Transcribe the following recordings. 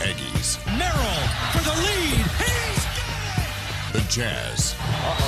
Aggies. Merrill for the lead. He's got it! The Jazz. Stopped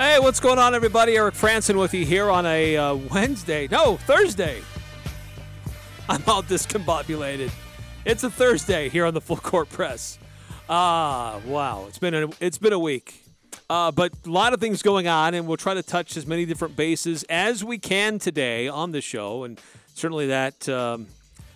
Hey, what's going on, everybody? Eric Franson with you here on a uh, Wednesday. No, Thursday. I'm all discombobulated. It's a Thursday here on the Full Court Press. Ah, wow. It's been a, it's been a week. Uh, but a lot of things going on, and we'll try to touch as many different bases as we can today on the show. And certainly that um,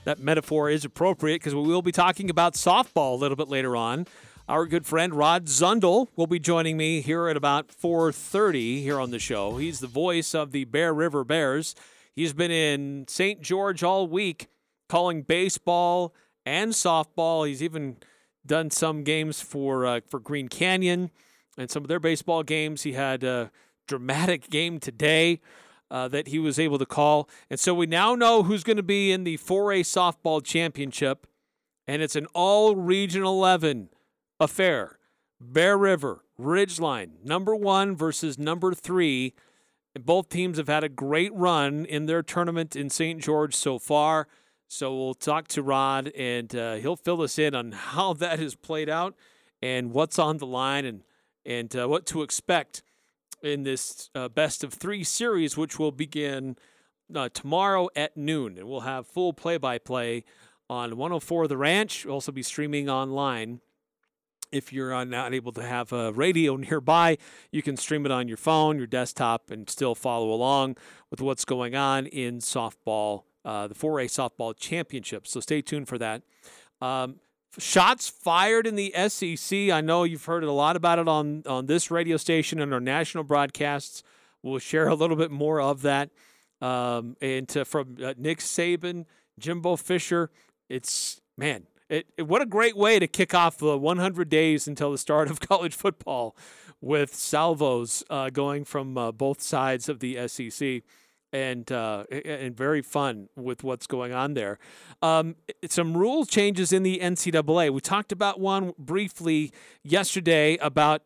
that metaphor is appropriate because we will be talking about softball a little bit later on. Our good friend Rod Zundel will be joining me here at about 4:30 here on the show. He's the voice of the Bear River Bears. He's been in St. George all week calling baseball and softball. He's even done some games for uh, for Green Canyon and some of their baseball games. He had a dramatic game today uh, that he was able to call, and so we now know who's going to be in the 4A softball championship, and it's an all Region 11 affair. Bear River, Ridgeline, number one versus number three. Both teams have had a great run in their tournament in St. George so far. So we'll talk to Rod, and uh, he'll fill us in on how that has played out and what's on the line and and uh, what to expect in this uh, best of three series, which will begin uh, tomorrow at noon. And we'll have full play-by-play on 104 The Ranch. We'll also be streaming online if you're not able to have a radio nearby, you can stream it on your phone, your desktop, and still follow along with what's going on in softball, uh, the 4A softball championship. So stay tuned for that. Um, shots fired in the SEC. I know you've heard a lot about it on, on this radio station and our national broadcasts. We'll share a little bit more of that. Um, and to, from uh, Nick Saban, Jimbo Fisher, it's, man, it, it, what a great way to kick off the 100 days until the start of college football with salvos uh, going from uh, both sides of the SEC. And uh, and very fun with what's going on there. Um, some rule changes in the NCAA. We talked about one briefly yesterday about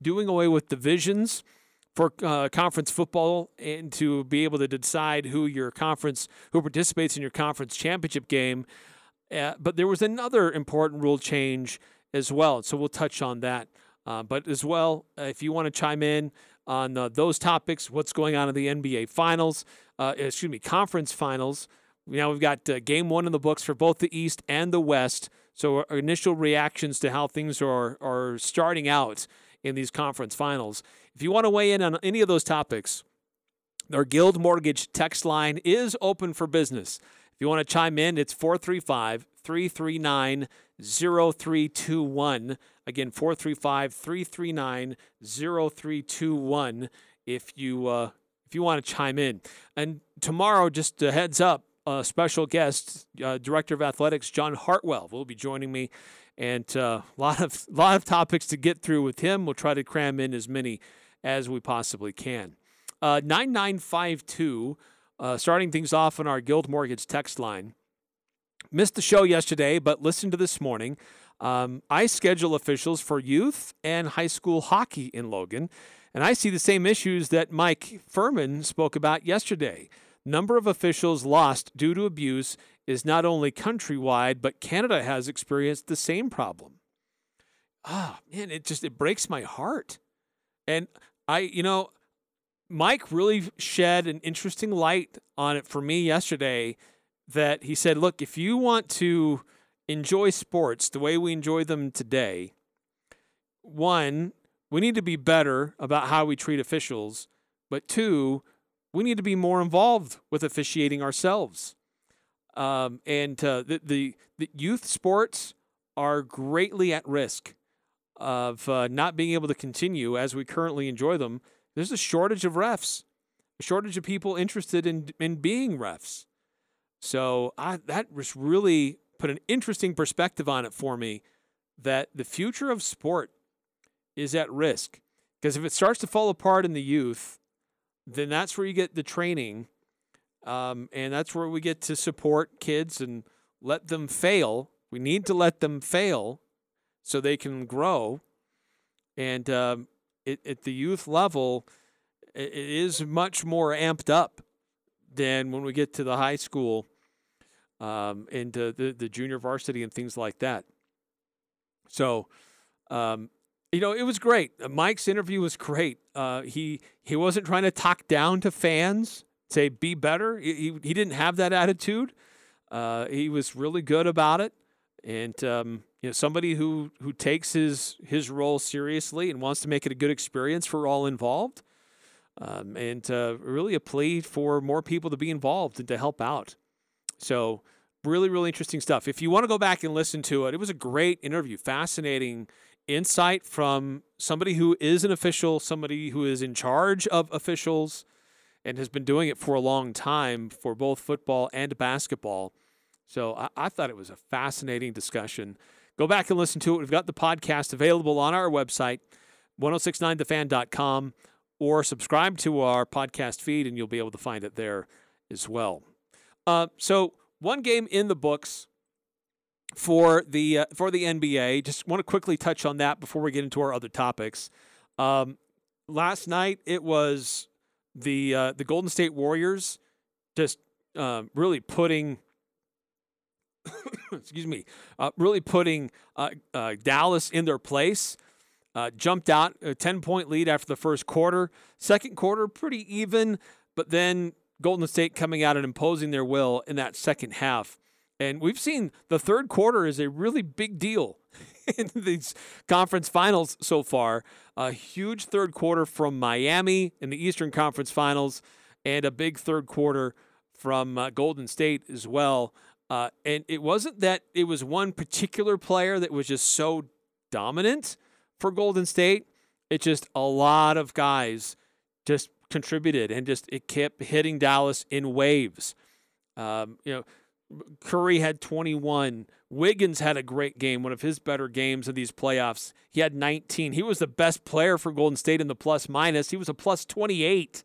doing away with divisions for uh, conference football and to be able to decide who your conference who participates in your conference championship game. Uh, but there was another important rule change as well. So we'll touch on that. Uh, but as well, uh, if you want to chime in on uh, those topics, what's going on in the NBA Finals, uh, excuse me, Conference Finals. Now we've got uh, game one in the books for both the East and the West. So our initial reactions to how things are are starting out in these conference finals. If you want to weigh in on any of those topics, our Guild Mortgage text line is open for business. If you want to chime in, it's 435 339 0321. Again, 435 339 0321 if you uh, if you want to chime in. And tomorrow, just a heads up, a special guest, uh, Director of Athletics John Hartwell will be joining me, and a uh, lot of lot of topics to get through with him. We'll try to cram in as many as we possibly can. Uh, 9952, uh, starting things off on our Guild Mortgage text line. Missed the show yesterday, but listened to this morning. Um, I schedule officials for youth and high school hockey in Logan, and I see the same issues that Mike Furman spoke about yesterday. Number of officials lost due to abuse is not only countrywide, but Canada has experienced the same problem. Ah, man, it just it breaks my heart. And I, you know, Mike really shed an interesting light on it for me yesterday that he said, look, if you want to enjoy sports the way we enjoy them today, one, we need to be better about how we treat officials, but two, we need to be more involved with officiating ourselves. Um, and uh, the, the, the youth sports are greatly at risk of uh, not being able to continue as we currently enjoy them. There's a shortage of refs, a shortage of people interested in in being refs. So I, that was really put an interesting perspective on it for me that the future of sport is at risk. Because if it starts to fall apart in the youth, then that's where you get the training. Um, and that's where we get to support kids and let them fail. We need to let them fail so they can grow. And um, it, at the youth level, it, is much more amped up than when we get to the high school um, and uh, the, the junior varsity and things like that. So, um, you know, it was great. Uh, Mike's interview was great. Uh, he he wasn't trying to talk down to fans, say be better. He he, he didn't have that attitude. Uh, he was really good about it, and um, you know, somebody who who takes his his role seriously and wants to make it a good experience for all involved. Um, and uh, really a plea for more people to be involved and to help out. So, really, really interesting stuff. If you want to go back and listen to it, it was a great interview, fascinating insight from somebody who is an official, somebody who is in charge of officials and has been doing it for a long time for both football and basketball. So I, I, thought it was a fascinating discussion. Go back and listen to it. We've got the podcast available on our website, 1069thefan.com, or subscribe to our podcast feed and you'll be able to find it there as well. Uh, so one game in the books for the uh, for the NBA. Just want to quickly touch on that before we get into our other topics. Um, last night it was the uh, the Golden State Warriors just uh, really putting excuse me uh, really putting uh, uh, Dallas in their place. jumped out a 10 point lead after the first quarter. Second quarter, pretty even, but then Golden State coming out and imposing their will in that second half. And we've seen the third quarter is a really big deal in these conference finals so far. A huge third quarter from Miami in the Eastern Conference Finals, and a big third quarter from uh, Golden State as well. Uh, and it wasn't that it was one particular player that was just so dominant for Golden State. It's just a lot of guys just contributed and just it kept hitting Dallas in waves. Um, you know, Curry had 21. Wiggins had a great game, one of his better games of these playoffs. He had 19. He was the best player for Golden State in the plus minus. He was a plus 28.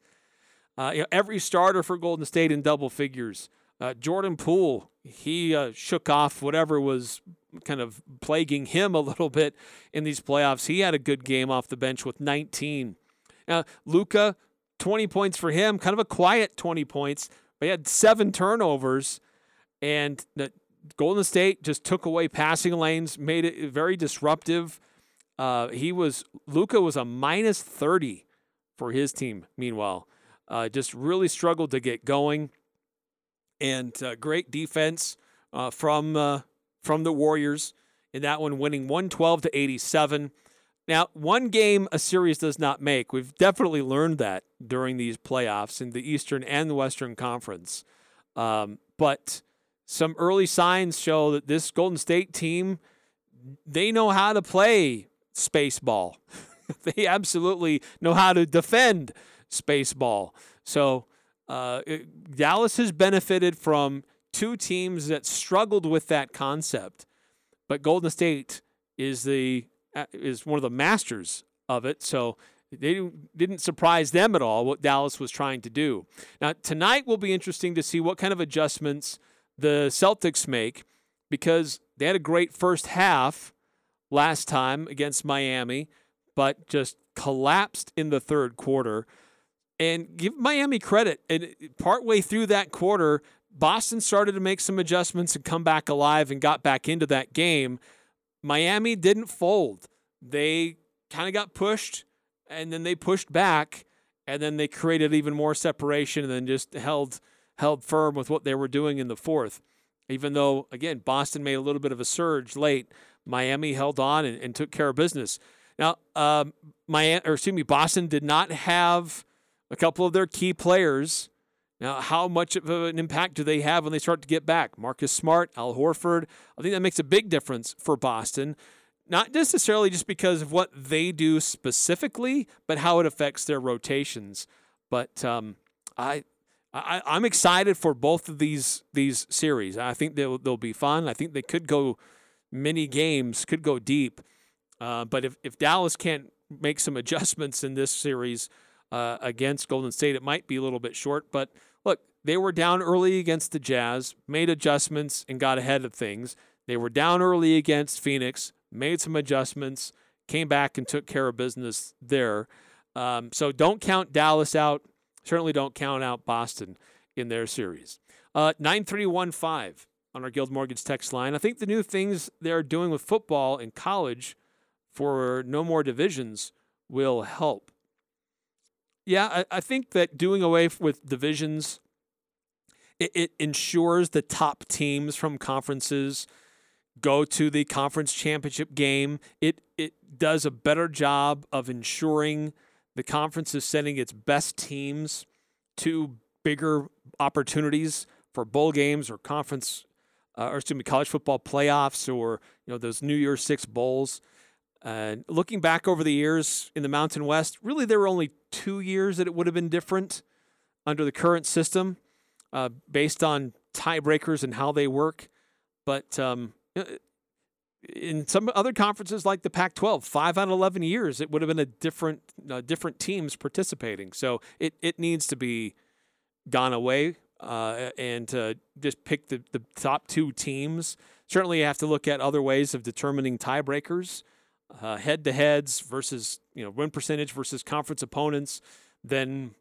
Uh, you know, every starter for Golden State in double figures. Uh, Jordan Poole, he uh, shook off whatever was kind of plaguing him a little bit in these playoffs. He had a good game off the bench with 19. Now, Luka, 20 points for him, kind of a quiet 20 points, but he had seven turnovers, and Golden State just took away passing lanes, made it very disruptive. Uh, he was Luka was a minus 30 for his team. Meanwhile, uh, just really struggled to get going, and uh, great defense uh, from uh, from the Warriors in that one, winning 112 to 87. Now, one game a series does not make. We've definitely learned that during these playoffs in the Eastern and the Western Conference. Um, but some early signs show that this Golden State team, they know how to play space ball. they absolutely know how to defend space ball. So uh, Dallas has benefited from two teams that struggled with that concept, but Golden State is the is one of the masters of it. So they didn't surprise them at all what Dallas was trying to do. Now, tonight will be interesting to see what kind of adjustments the Celtics make because they had a great first half last time against Miami, but just collapsed in the third quarter. And give Miami credit. And partway through that quarter, Boston started to make some adjustments and come back alive and got back into that game. Miami didn't fold. They kind of got pushed and then they pushed back and then they created even more separation and then just held held firm with what they were doing in the fourth. Even though again Boston made a little bit of a surge late, Miami held on and, and took care of business. Now, um, Miami or excuse me, Boston did not have a couple of their key players now, how much of an impact do they have when they start to get back? Marcus Smart, Al Horford. I think that makes a big difference for Boston. Not necessarily just because of what they do specifically, but how it affects their rotations. But um, I, I, I'm excited for both of these these series. I think they'll they'll be fun. I think they could go many games, could go deep. Uh, but if, if Dallas can't make some adjustments in this series uh, against Golden State, it might be a little bit short. But look, they were down early against the Jazz, made adjustments, and got ahead of things. They were down early against Phoenix, made some adjustments, came back and took care of business there. Um, so don't count Dallas out. Certainly don't count out Boston in their series. Uh, 9315 on our Guild Mortgage text line. I think the new things they're doing with football in college for no more divisions will help. Yeah, I, I think that doing away with divisions it, it ensures the top teams from conferences go to the conference championship game. It it does a better job of ensuring the conference is sending its best teams to bigger opportunities for bowl games or conference uh, or excuse me, college football playoffs or you know those New Year's Six bowls. Uh, looking back over the years in the Mountain West, really there were only two years that it would have been different under the current system, uh, based on tiebreakers and how they work. But um, uh, in some other conferences like the Pac-12, five out of eleven years, it would have been a different uh, different teams participating. So it it needs to be gone away uh, and just pick the, the top two teams. Certainly, you have to look at other ways of determining tiebreakers, uh, head-to-heads versus you know win percentage versus conference opponents. Then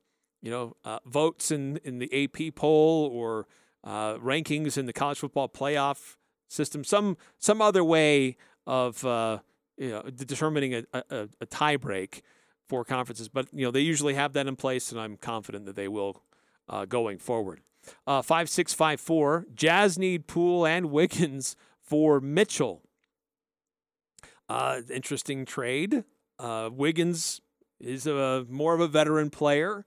you know uh, votes in in the AP poll or uh, rankings in the college football playoff system. Some some other way of uh, you know, determining a, a, a tiebreak for conferences. But you know they usually have that in place, and I'm confident that they will uh, going forward. Uh, 5654, Jazz need Poole and Wiggins for Mitchell. Uh, interesting trade. Uh, Wiggins is a more of a veteran player,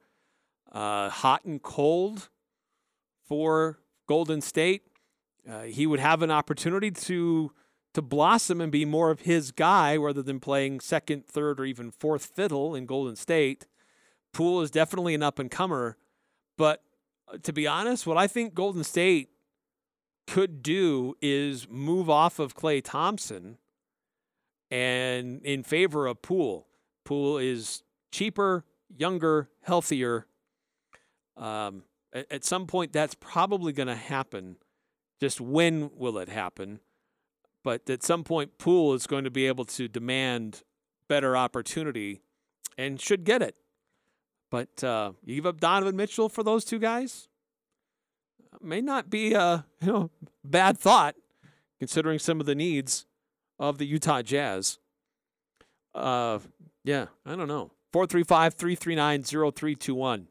uh, hot and cold for Golden State. Uh, he would have an opportunity to to blossom and be more of his guy rather than playing second, third, or even fourth fiddle in Golden State. Poole is definitely an up and comer, but uh, to be honest, what I think Golden State could do is move off of Klay Thompson and in favor of Poole. Poole is cheaper, younger, healthier. Um, at, at some point, that's probably going to happen. Just when will it happen? But at some point, Poole is going to be able to demand better opportunity and should get it. But uh, you give up Donovan Mitchell for those two guys? May not be a you know bad thought, considering some of the needs of the Utah Jazz. Uh, yeah, I don't know. 435 339 0321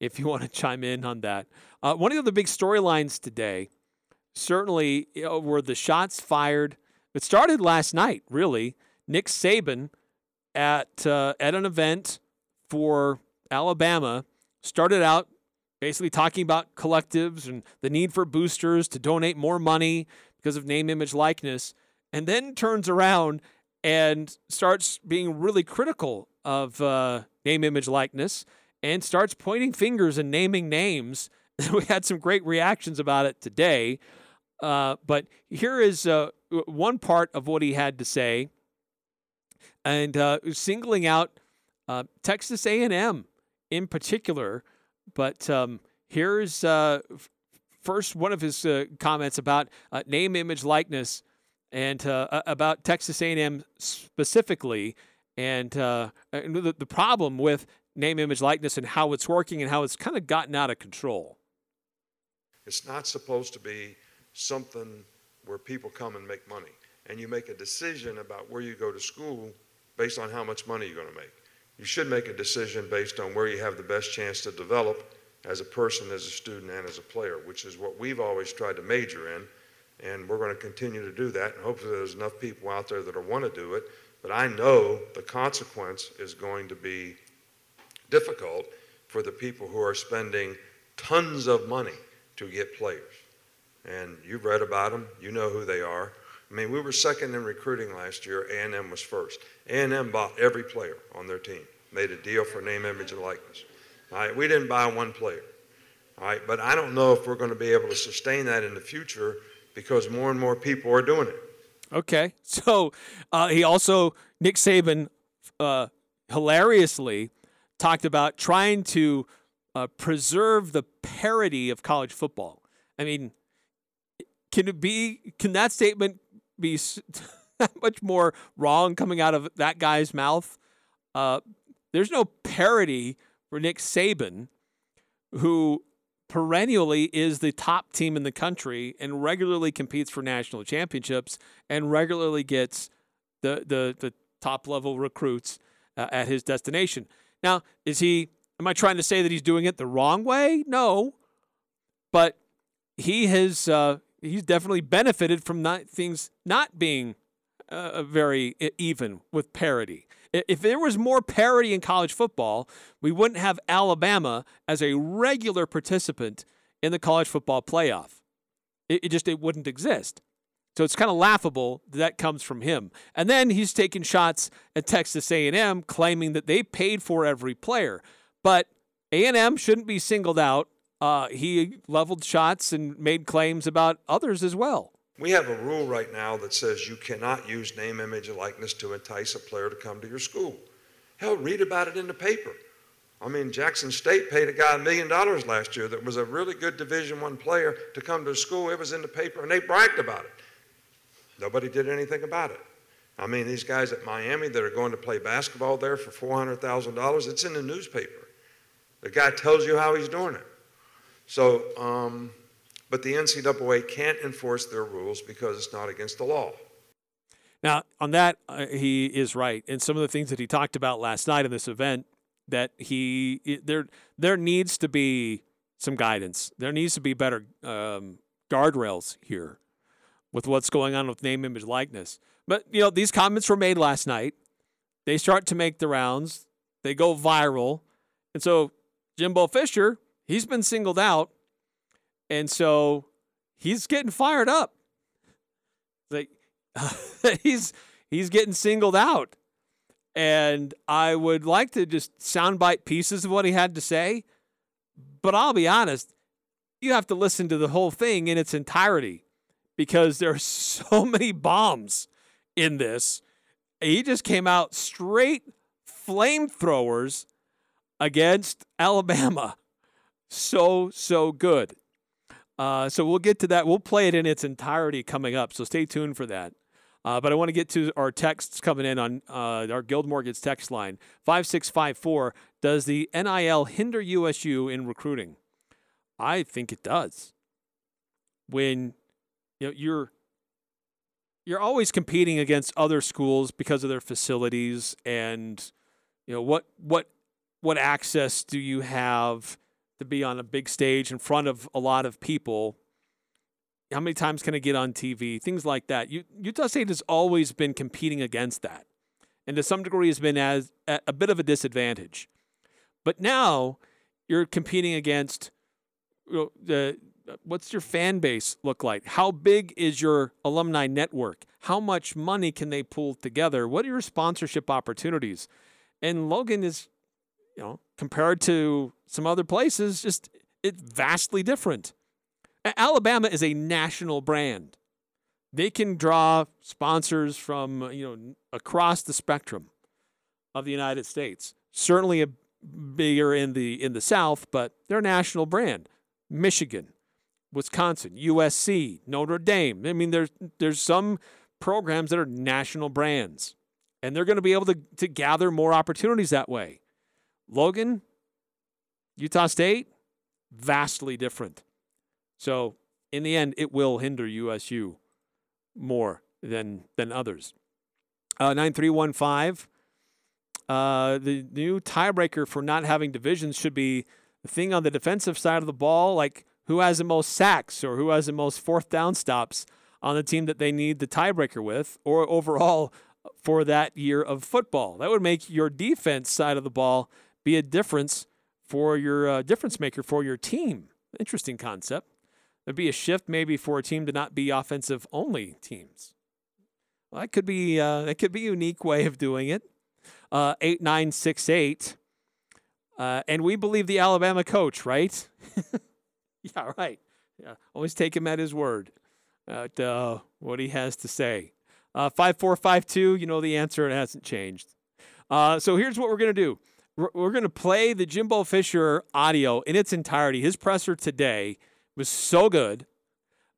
if you want to chime in on that. Uh, one of the big storylines today certainly you know, were the shots fired. It started last night, really. Nick Saban at uh, at an event for Alabama started out basically talking about collectives and the need for boosters to donate more money because of name, image, likeness, and then turns around and starts being really critical of uh, name, image, likeness and starts pointing fingers and naming names. we had some great reactions about it today. Uh, but here is uh, one part of what he had to say, and uh, singling out uh, Texas A&M in particular. But um, here's uh, first one of his comments about name, image, likeness, and uh, about Texas A&M specifically, and, uh, and the, the problem with name, image, likeness, and how it's working and how it's kind of gotten out of control. It's not supposed to be something where people come and make money, and you make a decision about where you go to school based on how much money you're going to make. You should make a decision based on where you have the best chance to develop as a person, as a student, and as a player, which is what we've always tried to major in. And we're going to continue to do that. And hopefully, there's enough people out there that want to do it. But I know the consequence is going to be difficult for the people who are spending tons of money to get players. And you've read about them, you know who they are. I mean, we were second in recruiting last year. A&M was first. A&M bought every player on their team, made a deal for name, image, and likeness. Right? We didn't buy one player. All right, but I don't know if we're going to be able to sustain that in the future because more and more people are doing it. Okay. So uh, he also, Nick Saban, uh, hilariously talked about trying to uh, preserve the parity of college football. I mean, can it be, can that statement be that much more wrong coming out of that guy's mouth? Uh, there's no parity for Nick Saban, who perennially is the top team in the country and regularly competes for national championships and regularly gets the the, the top level recruits uh, at his destination. Now, is he? Am I trying to say that he's doing it the wrong way? No, but he has. Uh, he's definitely benefited from not things not being uh, very even with parity. If there was more parity in college football, we wouldn't have Alabama as a regular participant in the college football playoff. It, it just it wouldn't exist. So it's kind of laughable that, that comes from him. And then he's taking shots at Texas A&M claiming that they paid for every player. But A&M shouldn't be singled out. Uh, he leveled shots and made claims about others as well. We have a rule right now that says you cannot use name, image, and likeness to entice a player to come to your school. Hell, read about it in the paper. I mean, Jackson State paid a guy a million dollars last year that was a really good Division One player to come to school. It was in the paper, and they bragged about it. Nobody did anything about it. I mean, these guys at Miami that are going to play basketball there for $400,000, it's in the newspaper. The guy tells you how he's doing it. So, um, but the NCAA can't enforce their rules because it's not against the law. Now, on that, uh, he is right. And some of the things that he talked about last night in this event, that he there there needs to be some guidance. There needs to be better um, guardrails here with what's going on with name, image, likeness. But you know, these comments were made last night. They start to make the rounds. They go viral, and so Jimbo Fisher, he's been singled out and so he's getting fired up. Like he's he's getting singled out. And I would like to just soundbite pieces of what he had to say, but I'll be honest, you have to listen to the whole thing in its entirety because there are so many bombs in this. He just came out straight flamethrowers against Alabama. So, so good. Uh, so we'll get to that. We'll play it in its entirety coming up. So stay tuned for that. Uh, but I want to get to our texts coming in on uh, our Guild Mortgage text line 5654. Does the NIL hinder USU in recruiting? I think it does. When you know, you're you're always competing against other schools because of their facilities and you know what what what access do you have to be on a big stage in front of a lot of people. How many times can I get on TV? Things like that. Utah State has always been competing against that, and to some degree has been as a bit of a disadvantage. But now you're competing against the what's your fan base look like? How big is your alumni network? How much money can they pull together? What are your sponsorship opportunities? And Logan is you know, compared to some other places, just it's vastly different. Alabama is a national brand. They can draw sponsors from you know across the spectrum of the United States. Certainly a bigger in the in the South, but they're a national brand. Michigan, Wisconsin, USC, Notre Dame. I mean, there's there's some programs that are national brands, and they're going to be able to to gather more opportunities that way. Logan, Utah State, vastly different. So in the end, it will hinder USU more than than others. Uh, 9315. Uh, the new tiebreaker for not having divisions should be the thing on the defensive side of the ball, like who has the most sacks or who has the most fourth down stops on the team that they need the tiebreaker with, or overall for that year of football. That would make your defense side of the ball be a difference for your uh, difference maker for your team. Interesting concept. There'd be a shift maybe for a team to not be offensive only teams. Well, that could be uh, that could be a unique way of doing it. Uh, eight nine six eight, uh, and we believe the Alabama coach, right? Yeah, right. Yeah, always take him at his word at uh, what he has to say. Uh, 5452, you know the answer, it hasn't changed. Uh, so here's what we're to do we're, going to play the Jimbo Fisher audio in its entirety. His presser today was so good,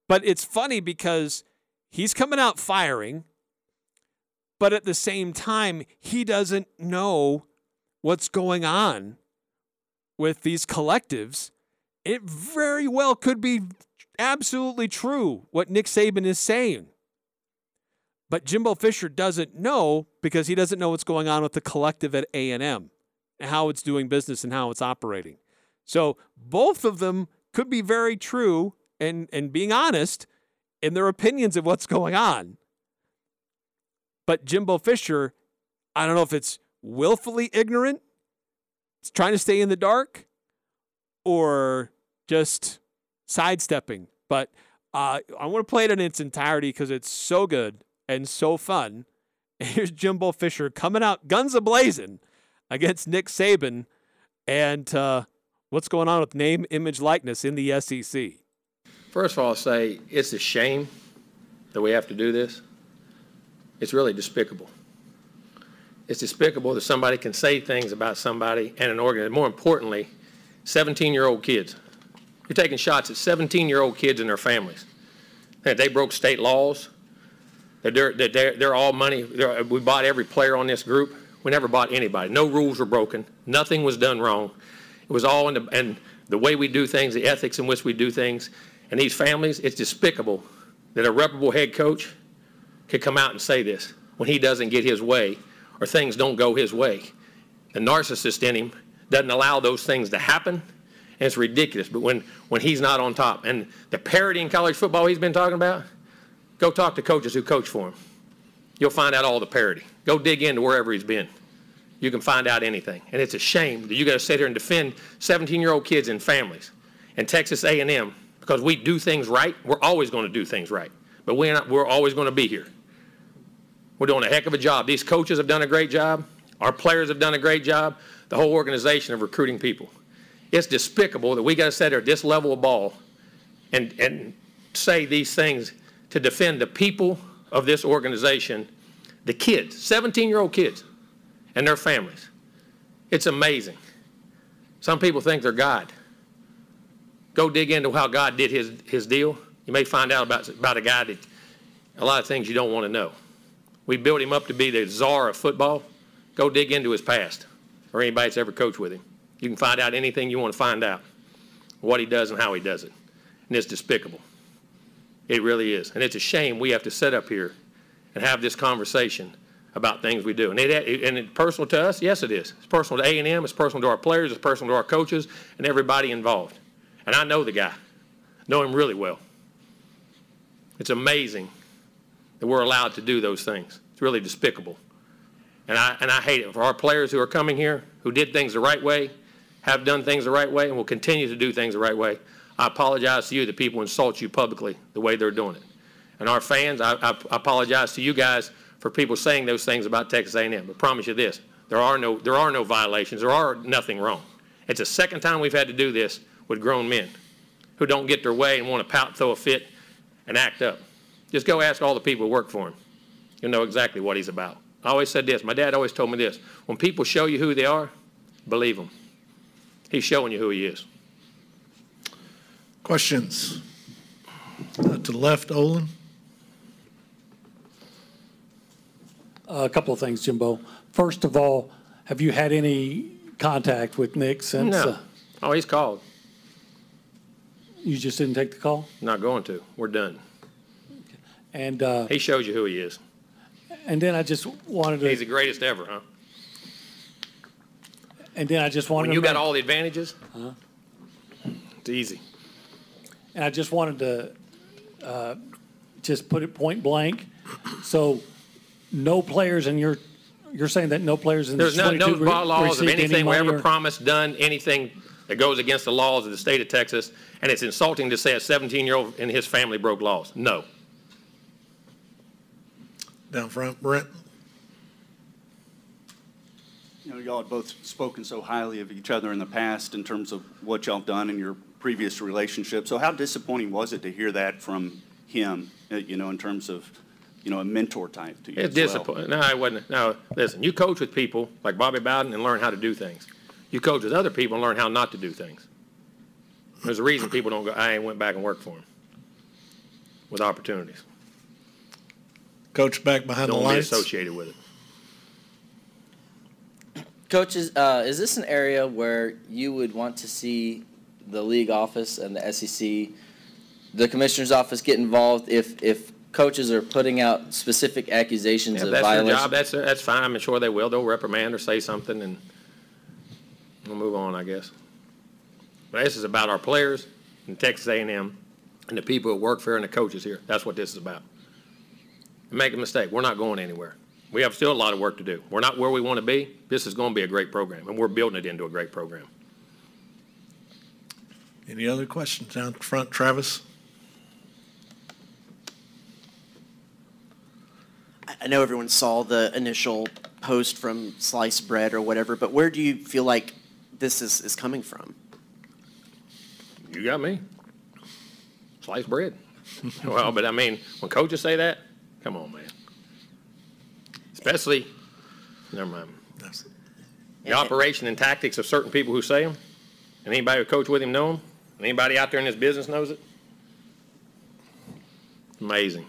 but it's funny because he's coming out firing, but at the same time, he doesn't know what's going on with these collectives. It very well could be absolutely true what Nick Saban is saying. But Jimbo Fisher doesn't know because he doesn't know what's going on with the collective at A&M how it's doing business and how it's operating. So both of them could be very true and, and being honest in their opinions of what's going on. But Jimbo Fisher, I don't know if it's willfully ignorant, it's trying to stay in the dark, or just sidestepping. But uh, I want to play it in its entirety because it's so good and so fun. Here's Jimbo Fisher coming out guns a blazing against Nick Saban and uh, what's going on with name, image, likeness in the SEC. First of all, I'll say it's a shame that we have to do this. It's really despicable. It's despicable that somebody can say things about somebody and an organ. More importantly, 17 year old kids. You're taking shots at 17 year old kids and their families. That they broke state laws. That they're, that they're, they're all money. They're, we bought every player on this group. We never bought anybody. No rules were broken. Nothing was done wrong. It was all in the, and the way we do things, the ethics in which we do things. And these families, it's despicable that a reputable head coach could come out and say this when he doesn't get his way or things don't go his way. The narcissist in him doesn't allow those things to happen, and it's ridiculous. But when, when he's not on top, and the parity in college football he's been talking about, go talk to coaches who coach for him. You'll find out all the parity. Go dig into wherever he's been. You can find out anything. And it's a shame that you got to sit here and defend 17-year-old kids and families and Texas A&M because we do things right. We're always going to do things right, but we're not, we're always going to be here. We're doing a heck of a job. These coaches have done a great job. Our players have done a great job. The whole organization of recruiting people. It's despicable that we got to sit here at this level of ball and, and say these things to defend the people of this organization, the kids, 17 year old kids, and their families. It's amazing. Some people think they're God. Go dig into how God did his, his deal. You may find out about, about a guy that a lot of things you don't want to know. We built him up to be the czar of football. Go dig into his past or anybody that's ever coached with him. You can find out anything you want to find out, what he does and how he does it. And it's despicable. It really is. And it's a shame we have to sit up here and have this conversation about things we do. And, it, and it's personal to us? Yes, it is. It's personal to A&M. It's personal to our players. It's personal to our coaches and everybody involved. And I know the guy. Know him really well. It's amazing that we're allowed to do those things. It's really despicable. And I, and I hate it for our players who are coming here, who did things the right way, have done things the right way, and will continue to do things the right way. I apologize to you that people insult you publicly the way they're doing it. And our fans, I, I apologize to you guys for people saying those things about Texas A&M. But promise you this: there are no there are no violations. There are nothing wrong. It's the second time we've had to do this with grown men who don't get their way and want to pout, throw a fit, and act up. Just go ask all the people who work for him. You'll know exactly what he's about. I always said this. My dad always told me this. When people show you who they are, believe them. He's showing you who he is. Questions? Uh, to the left, Olin. A couple of things, Jimbo. First of all, have you had any contact with Nick since? No. uh, Oh, he's called. You just didn't take the call? Not going to. We're done. And, uh, He shows you who he is. and then I just wanted to He's the to, greatest ever, huh? and then I just wanted When to. you got all the advantages, it's easy. And I just wanted to, uh, just put it point blank. So no players in your, you're saying that no players in There's this no, no 22 re- laws of received any anything we money ever or- promised, done, anything that goes against the laws of the state of Texas, and it's insulting to say a 17-year-old and his family broke laws. No. Down front, Brent. You know, y'all had both spoken so highly of each other in the past in terms of what y'all have done in your previous relationship. So how disappointing was it to hear that from him, uh, you know, in terms of, you know, a mentor type to you It's as well? disappointing. No, I wasn't. No, listen, you coach with people like Bobby Bowden and learn how to do things. You coach with other people and learn how not to do things. There's a reason people don't go, I ain't went back and worked for him with opportunities. Coach back behind the Don't be associated with it. Coach, is, uh, is this an area where you would want to see the league office and the SEC, the commissioner's office get involved if, if coaches are putting out specific accusations Yeah, of if that's their job, that's, that's fine. I'm sure they will. They'll reprimand or say something and we'll move on, I guess. But this is about our players and Texas A&M and the people that work for and the coaches here. That's what this is about. Make a mistake, we're not going anywhere. We have still a lot of work to do. We're not where we want to be. This is going to be a great program, and we're building it into a great program. Any other questions down front, Travis? I- I know everyone saw the initial post from Sliced Bread or whatever, but where do you feel like this is, is coming from? You got me. Sliced bread. well, but I mean, when coaches say that, come on, man. Especially, never mind. The operation and tactics of certain people who say them, and anybody who coached with him know them, and anybody out there in this business knows it. Amazing.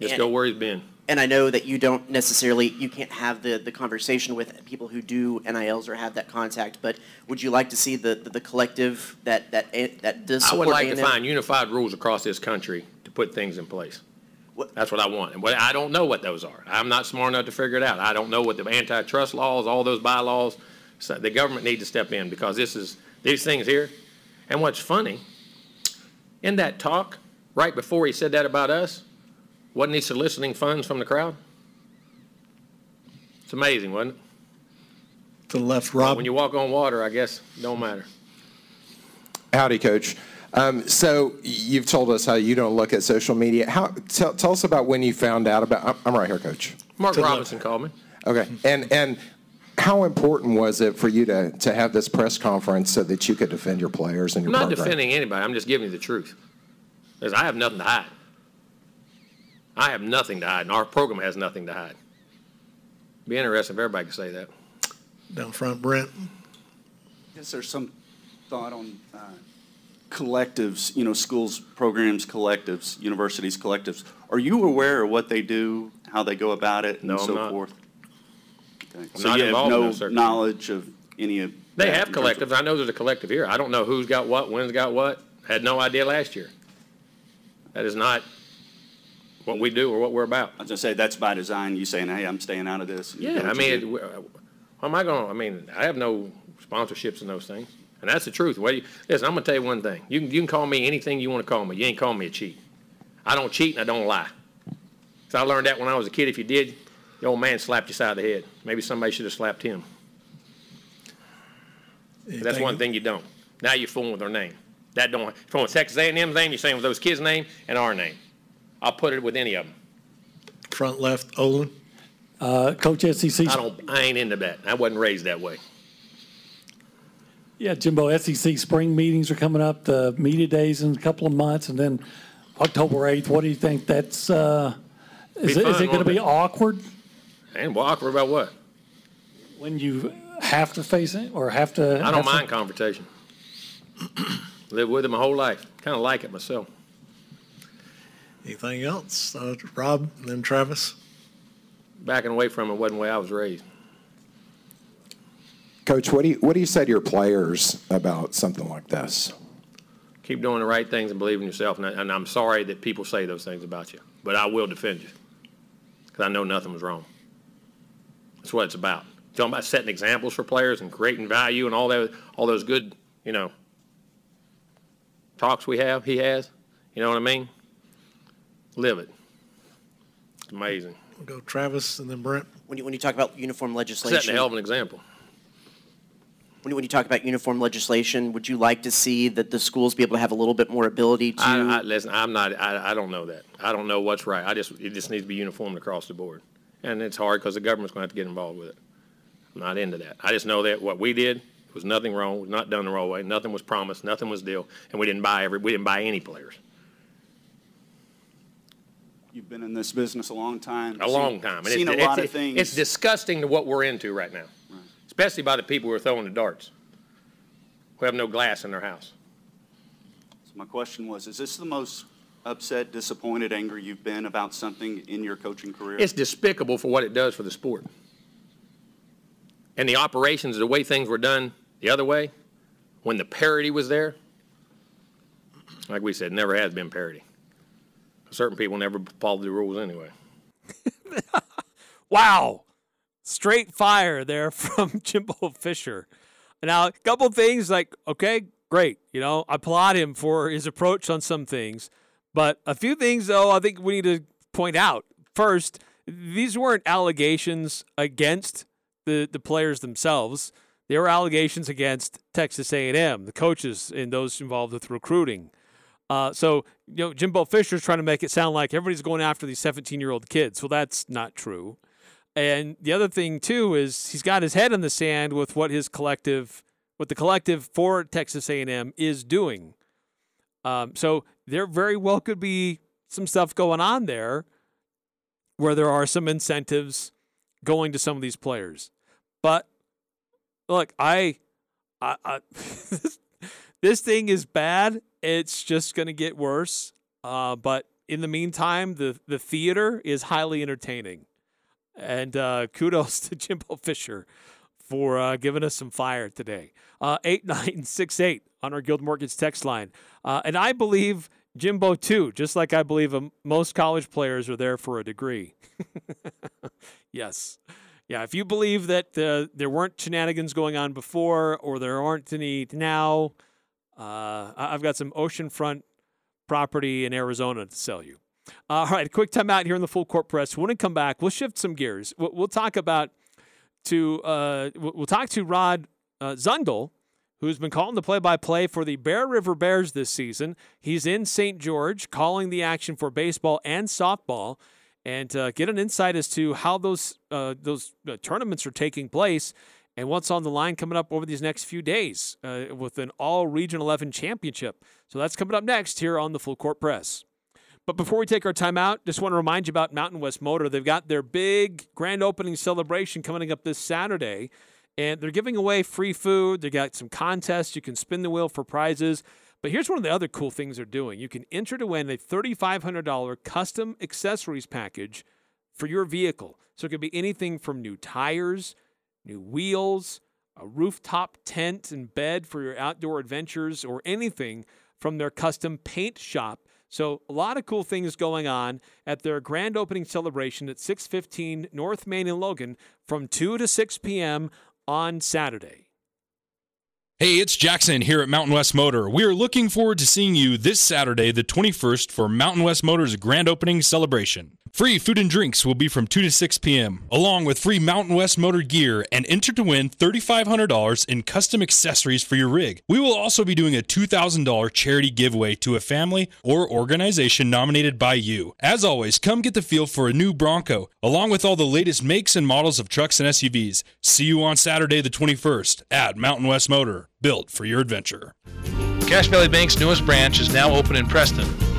Just And- go where he's been. And I know that you don't necessarily, you can't have the, the conversation with people who do NILs or have that contact, but would you like to see the, the, the collective that, that, eh, that does I would like to A&M? find unified rules across this country to put things in place. That's what I want. And what, I don't know what those are. I'm not smart enough to figure it out. I don't know what the antitrust laws, all those bylaws, so the government needs to step in because this is, these things here. And what's funny, in that talk, right before he said that about us, wasn't he soliciting funds from the crowd? It's amazing, wasn't it? To the left, Rob. When you walk on water, I guess, it don't matter. Howdy, Coach. Um, so you've told us how you don't look at social media. How tell, tell us about when you found out about. I'm, I'm right here, Coach. Mark Robinson called me. Okay, and and how important was it for you to to have this press conference so that you could defend your players and your? I'm not program? defending anybody. I'm just giving you the truth. Because I have nothing to hide. I have nothing to hide, and our program has nothing to hide. Be interesting if everybody could say that. Down front, Brent. Is there some thought on uh, collectives, you know, schools, programs, collectives, universities, collectives? Are you aware of what they do, how they go about it, and No, I'm so not. forth? Okay. I'm So not you have involved in no those circles. knowledge of any of They that have in terms of- collectives. I know there's a collective here. I don't know who's got what, when's got what. Had no idea last year. That is not what we do or what we're about. I was gonna say, that's by design, you saying, hey, I'm staying out of this. you do Yeah, I what you mean, do. it- how am I going, to I mean, I have no sponsorships in those things. And that's the truth. Well, you, listen, I'm going to tell you one thing. You can, you can call me anything you want to call me. You ain't calling me a cheat. I don't cheat and I don't lie. So I learned that when I was a kid. If you did, the old man slapped you side of the head. Maybe somebody should have slapped him. But that's Anything- one thing you don't. Now you're fooling with their name. That don't, from with Texas A&M's name, you're saying with those kids' name and our name. I'll put it with any of them. Front left, Olin. Uh, Coach SEC. I don't, I ain't into that. I wasn't raised that way. Yeah, Jimbo, SEC spring meetings are coming up, the media days in a couple of months, and then October 8th. What do you think that's, uh, is Be it, is fun, it going to won't be it? awkward And well, awkward about what? when you have to face it or have to? I have don't some- mind confrontation. Lived with it my whole life. Kind of like it myself. Anything else? Uh, Rob, and then Travis. Backing away from it wasn't the way I was raised. Coach, what do you what do you say to your players about something like this? Keep doing the right things and believe in yourself. And, I, and I'm sorry that people say those things about you, but I will defend you because I know nothing was wrong. That's what it's about. Talking about setting examples for players and creating value and all that, all those good, you know, talks we have. He has. You know what I mean? Live it. It's amazing. We'll go Travis and then Brent. When you, when you talk about uniform Setting legislation, a hell of an example. when you, when you talk about uniform legislation, would you like to see that the schools be able to have a little bit more ability to? I, I, listen, I'm not, I, I don't know that. I don't know what's right. I just, it just needs to be uniform across the board. And it's hard because the government's going to have to get involved with it. I'm not into that. I just know that what we did was nothing wrong. It was not done the wrong way. Nothing was promised. Nothing was deal. And we didn't buy every. We didn't buy any players. You've been in this business a long time. A seen- long time. And Seen it's, a lot it's, of things. It's disgusting to what we're into right now, especially by the people who are throwing the darts, who have no glass in their house. So my question was, is this the most upset, disappointed, angry you've been about something in your coaching career? It's despicable for what it does for the sport. And the operations, the way things were done the other way, when the parity was there, like we said, never has been parity. Certain people never follow the rules anyway. Wow. Straight fire there from Jimbo Fisher. Now, a couple things like, okay, great. You know, I applaud him for his approach on some things. But a few things, though, I think we need to point out. First, these weren't allegations against the, the players themselves. They were allegations against Texas A&M, the coaches and those involved with recruiting. Uh, so, you know, Jimbo Fisher's trying to make it sound like everybody's going after these 17 year old kids. Well, that's not true. And the other thing too is he's got his head in the sand with what his collective, what the collective for Texas A&M is doing. Um, so there very well could be some stuff going on there where there are some incentives going to some of these players. But look, I, I, I this thing is bad. It's just going to get worse. Uh, but in the meantime, the the theater is highly entertaining. And uh, kudos to Jimbo Fisher for uh, giving us some fire today. Uh, 8968 on our Guild Mortgage text line. Uh, and I believe Jimbo too, just like I believe um, most college players are there for a degree. yes. Yeah, if you believe that uh, there weren't shenanigans going on before or there aren't any now, uh, I've got some oceanfront property in Arizona to sell you. Uh, all right, quick time out here in the full court press. When we come back, we'll shift some gears. We'll, we'll talk about to uh, we'll we'll talk to Rod uh, Zundel, who's been calling the play-by-play for the Bear River Bears this season. He's in St. George, calling the action for baseball and softball, and uh, get an insight as to how those uh, those uh, tournaments are taking place and what's on the line coming up over these next few days uh, with an all Region 11 championship. So that's coming up next here on the Full Court Press. But before we take our time out, just want to remind you about Mountain West Motor. They've got their big grand opening celebration coming up this Saturday, and they're giving away free food. They've got some contests. You can spin the wheel for prizes. But here's one of the other cool things they're doing. You can enter to win a $3,500 custom accessories package for your vehicle. So it could be anything from new tires, new wheels, a rooftop tent and bed for your outdoor adventures, or anything from their custom paint shop. So a lot of cool things going on at their grand opening celebration at 615 North Main and Logan from 2 to 6 p.m. on Saturday. Hey, it's Jackson here at Mountain West Motor. We are looking forward to seeing you this Saturday, the 21st, for Mountain West Motor's grand opening celebration. Free food and drinks will be from 2 to 6 p.m., along with free Mountain West Motor gear and enter to win $3,500 in custom accessories for your rig. We will also be doing a $2,000 charity giveaway to a family or organization nominated by you. As always, come get the feel for a new Bronco, along with all the latest makes and models of trucks and SUVs. See you on Saturday, the 21st, at Mountain West Motor, built for your adventure. Cache Valley Bank's newest branch is now open in Preston.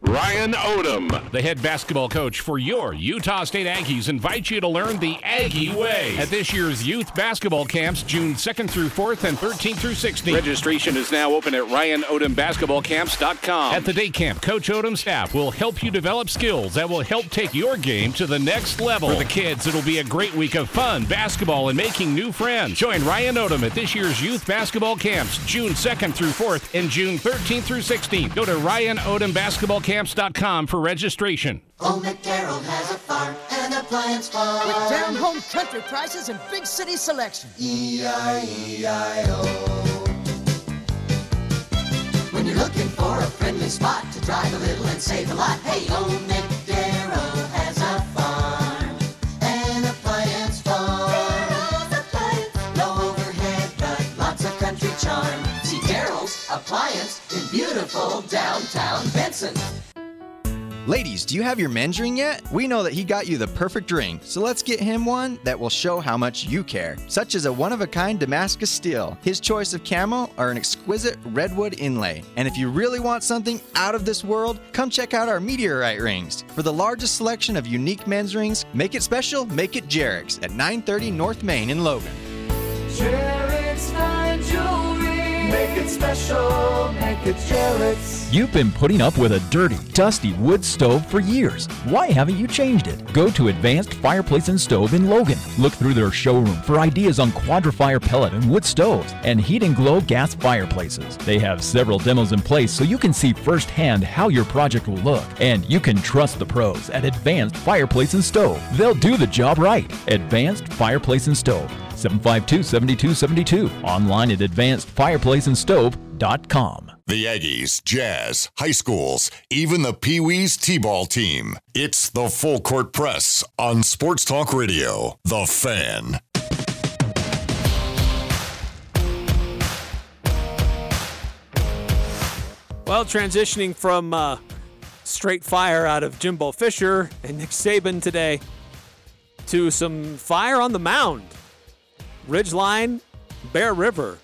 Ryan Odom, the head basketball coach for your Utah State Aggies, invites you to learn the Aggie way at this year's youth basketball camps, June 2nd through 4th and 13th through 16th. Registration is now open at RyanOdomBasketballCamps.com. At the day camp, Coach Odom's staff will help you develop skills that will help take your game to the next level. For the kids, it'll be a great week of fun, basketball, and making new friends. Join Ryan Odom at this year's youth basketball camps, June 2nd through 4th and June 13th through 16th. Go to RyanOdomBasketballCamps.com camps.com for registration. Old McDarrell has a farm and an appliance farm. With down home country prices and big city selection. E-I-E-I-O. When you're looking for a friendly spot to drive a little and save a lot, hey, Old McDarrell Darrell's Appliance in beautiful downtown Benson. Ladies, do you have your men's ring yet? We know that he got you the perfect ring, so let's get him one that will show how much you care, such as a one of a kind Damascus steel, his choice of camo, or an exquisite redwood inlay. And if you really want something out of this world, come check out our meteorite rings. For the largest selection of unique men's rings, make it special, make it Jarek's at 930 North Main in Logan. Jarek's Fine Jewelry. Make it special, make it Jarek's. You've been putting up with a dirty, dusty wood stove for years. Why haven't you changed it? Go to Advanced Fireplace and Stove in Logan. Look through their showroom for ideas on Quadra-Fire pellet and wood stoves and heat and glow gas fireplaces. They have several demos in place so you can see firsthand how your project will look. And you can trust the pros at Advanced Fireplace and Stove. They'll do the job right. Advanced Fireplace and Stove. 752 7272. Online at advancedfireplaceandstove.com. The Aggies, Jazz, high schools, even the Pee Wee's T ball team. It's the Full Court Press on Sports Talk Radio. The Fan. Well, transitioning from uh, straight fire out of Jimbo Fisher and Nick Saban today to some fire on the mound. Ridgeline, Bear River